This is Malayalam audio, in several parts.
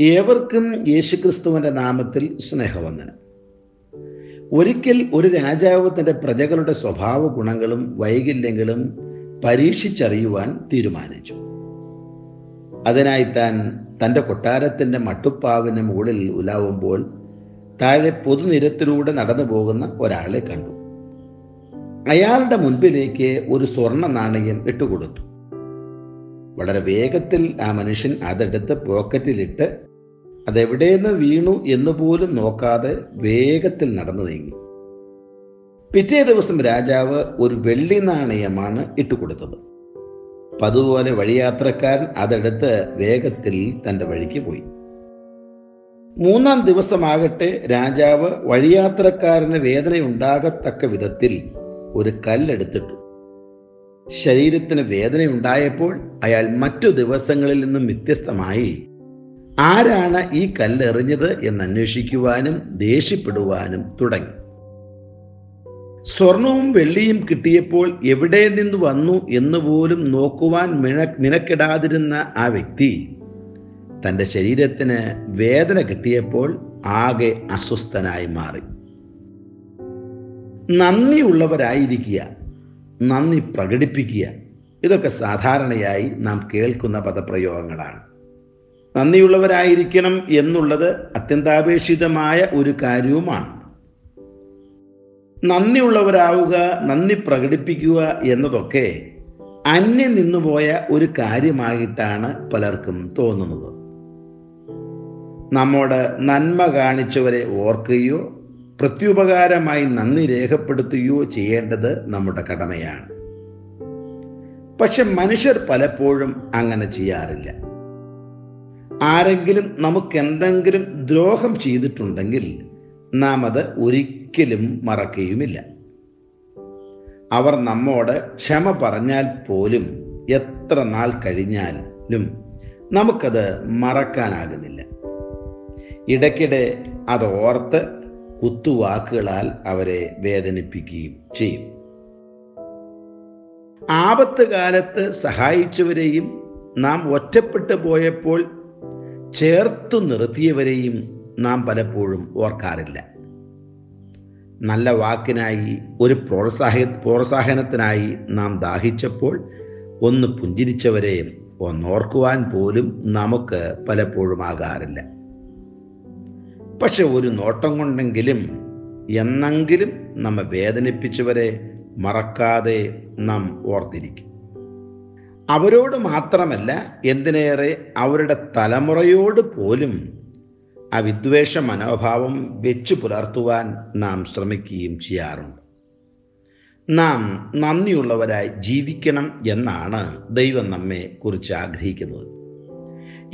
ഏവർക്കും യേശുക്രിസ്തുവിന്റെ നാമത്തിൽ സ്നേഹവന്ദനം. ഒരിക്കൽ ഒരു രാജാവ് തന്റെ പ്രജകളുടെ സ്വഭാവ ഗുണങ്ങളും വൈകല്യങ്ങളും പരീക്ഷിച്ചറിയുവാൻ തീരുമാനിച്ചു. അതിനായി താൻ തന്റെ കൊട്ടാരത്തിന്റെ മട്ടുപ്പാവിന് മുകളിൽ ഉലാവുമ്പോൾ താഴെ പൊതുനിരത്തിലൂടെ നടന്നു പോകുന്ന ഒരാളെ കണ്ടു. അയാളുടെ മുൻപിലേക്ക് ഒരു സ്വർണ നാണയം ഇട്ടുകൊടുത്തു. വളരെ വേഗത്തിൽ ആ മനുഷ്യൻ അതെടുത്ത് പോക്കറ്റിലിട്ട് അതെവിടെയെന്ന് വീണു എന്ന് പോലും നോക്കാതെ വേഗത്തിൽ നടന്നു നീങ്ങി. പിറ്റേ ദിവസം രാജാവ് ഒരു വെള്ളി നാണയമാണ് ഇട്ടുകൊടുത്തത്. പതുപോലെ വഴിയാത്രക്കാരൻ അതെടുത്ത് വേഗത്തിൽ തന്റെ വഴിക്ക് പോയി. മൂന്നാം ദിവസമാകട്ടെ രാജാവ് വഴിയാത്രക്കാരന് വേദനയുണ്ടാകത്തക്ക വിധത്തിൽ ഒരു കല്ലെടുത്തിട്ടു. ശരീരത്തിന് വേദനയുണ്ടായപ്പോൾ അയാൾ മറ്റു ദിവസങ്ങളിൽ നിന്നും വ്യത്യസ്തമായി ആരാണ് ഈ കല്ലെറിഞ്ഞത് എന്ന് അന്വേഷിക്കുവാനും ദേഷ്യപ്പെടുവാനും തുടങ്ങി. സ്വർണവും വെള്ളിയും കിട്ടിയപ്പോൾ എവിടെ നിന്ന് വന്നു എന്ന് പോലും നോക്കുവാൻ മിന മിനക്കിടാതിരുന്ന ആ വ്യക്തി തന്റെ ശരീരത്തിന് വേദന കിട്ടിയപ്പോൾ ആകെ അസ്വസ്ഥനായി മാറി. നന്ദിയുള്ളവരായിരിക്കുക. നന്ദി പ്രകടിപ്പിക്കുക. ഇതൊക്കെ സാധാരണയായി നാം കേൾക്കുന്ന പദപ്രയോഗങ്ങളാണ്. നന്ദിയുള്ളവരായിരിക്കണം എന്നുള്ളത് അത്യന്താപേക്ഷിതമായ ഒരു കാര്യവുമാണ്. നന്ദിയുള്ളവരാവുക നന്ദി പ്രകടിപ്പിക്കുക എന്നതൊക്കെ അന്യം നിന്നുപോയ ഒരു കാര്യമായിട്ടാണ് പലർക്കും തോന്നുന്നത്. നമ്മോട് നന്മ കാണിച്ചവരെ ഓർക്കുകയോ പ്രത്യുപകാരമായി നന്ദി രേഖപ്പെടുത്തുകയോ ചെയ്യേണ്ടത് നമ്മുടെ കടമയാണ്. പക്ഷെ മനുഷ്യർ പലപ്പോഴും അങ്ങനെ ചെയ്യാറില്ല. ആരെങ്കിലും നമുക്ക് എന്തെങ്കിലും ദ്രോഹം ചെയ്തിട്ടുണ്ടെങ്കിൽ നാം അത് ഒരിക്കലും മറക്കുകയുമില്ല. അവർ നമ്മോട് ക്ഷമ പറഞ്ഞാൽ പോലും എത്ര നാൾ കഴിഞ്ഞാലും നമുക്കത് മറക്കാനാകുന്നില്ല. ഇടയ്ക്കിടെ അത് ഓർത്ത് കുത്തുവാക്കുകളാൽ അവരെ വേദനിപ്പിക്കുകയും ചെയ്യും. ആപത്ത് കാലത്ത് സഹായിച്ചവരെയും നാം ഒറ്റപ്പെട്ടു പോയപ്പോൾ ചേർത്തു നിർത്തിയവരെയും നാം പലപ്പോഴും ഓർക്കാറില്ല. നല്ല വാക്കിനായി ഒരു പ്രോത്സാഹ പ്രോത്സാഹനത്തിനായി നാം ദാഹിച്ചപ്പോൾ ഒന്ന് പുഞ്ചിരിച്ചവരെയും ഒന്നോർക്കുവാൻ പോലും നമുക്ക് പലപ്പോഴും ആകാറില്ല. പക്ഷെ ഒരു നോട്ടം കൊണ്ടെങ്കിലും എന്നെങ്കിലും നമ്മെ വേദനിപ്പിച്ചവരെ മറക്കാതെ നാം ഓർത്തിരിക്കും. അവരോട് മാത്രമല്ല എന്തിനേറെ അവരുടെ തലമുറയോട് പോലും ആ വിദ്വേഷ മനോഭാവം വെച്ചു പുലർത്തുവാൻ നാം ശ്രമിക്കുകയും ചെയ്യാറുണ്ട്. നാം നന്ദിയുള്ളവരായി ജീവിക്കണം എന്നാണ് ദൈവം നമ്മെ കുറിച്ച് ആഗ്രഹിക്കുന്നത്.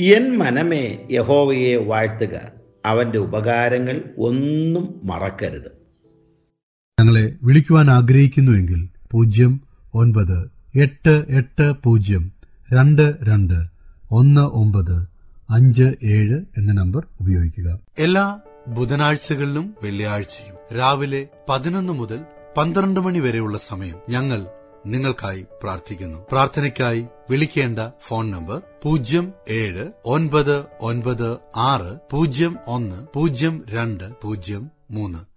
എൻ മനമേ യഹോവയെ വാഴ്ത്തുക. അവന്റെ ഉപകാരങ്ങൾ ഒന്നും മറക്കരുത്. ഞങ്ങളെ വിളിക്കുവാൻ ആഗ്രഹിക്കുന്നുവെങ്കിൽ പൂജ്യം ഒൻപത് എട്ട് എട്ട് പൂജ്യം രണ്ട് രണ്ട് ഒന്ന് ഒമ്പത് അഞ്ച് ഏഴ് എന്ന നമ്പർ ഉപയോഗിക്കുക. എല്ലാ ബുധനാഴ്ചകളിലും വെള്ളിയാഴ്ചയും രാവിലെ പതിനൊന്ന് മുതൽ പന്ത്രണ്ട് മണി വരെയുള്ള സമയം ഞങ്ങൾ നിങ്ങൾക്കായി പ്രാർത്ഥിക്കുന്നു. പ്രാർത്ഥനയ്ക്കായി വിളിക്കേണ്ട ഫോൺ നമ്പർ പൂജ്യം ഏഴ് ഒൻപത് ഒൻപത് ആറ് പൂജ്യം ഒന്ന് പൂജ്യം രണ്ട് പൂജ്യം മൂന്ന്.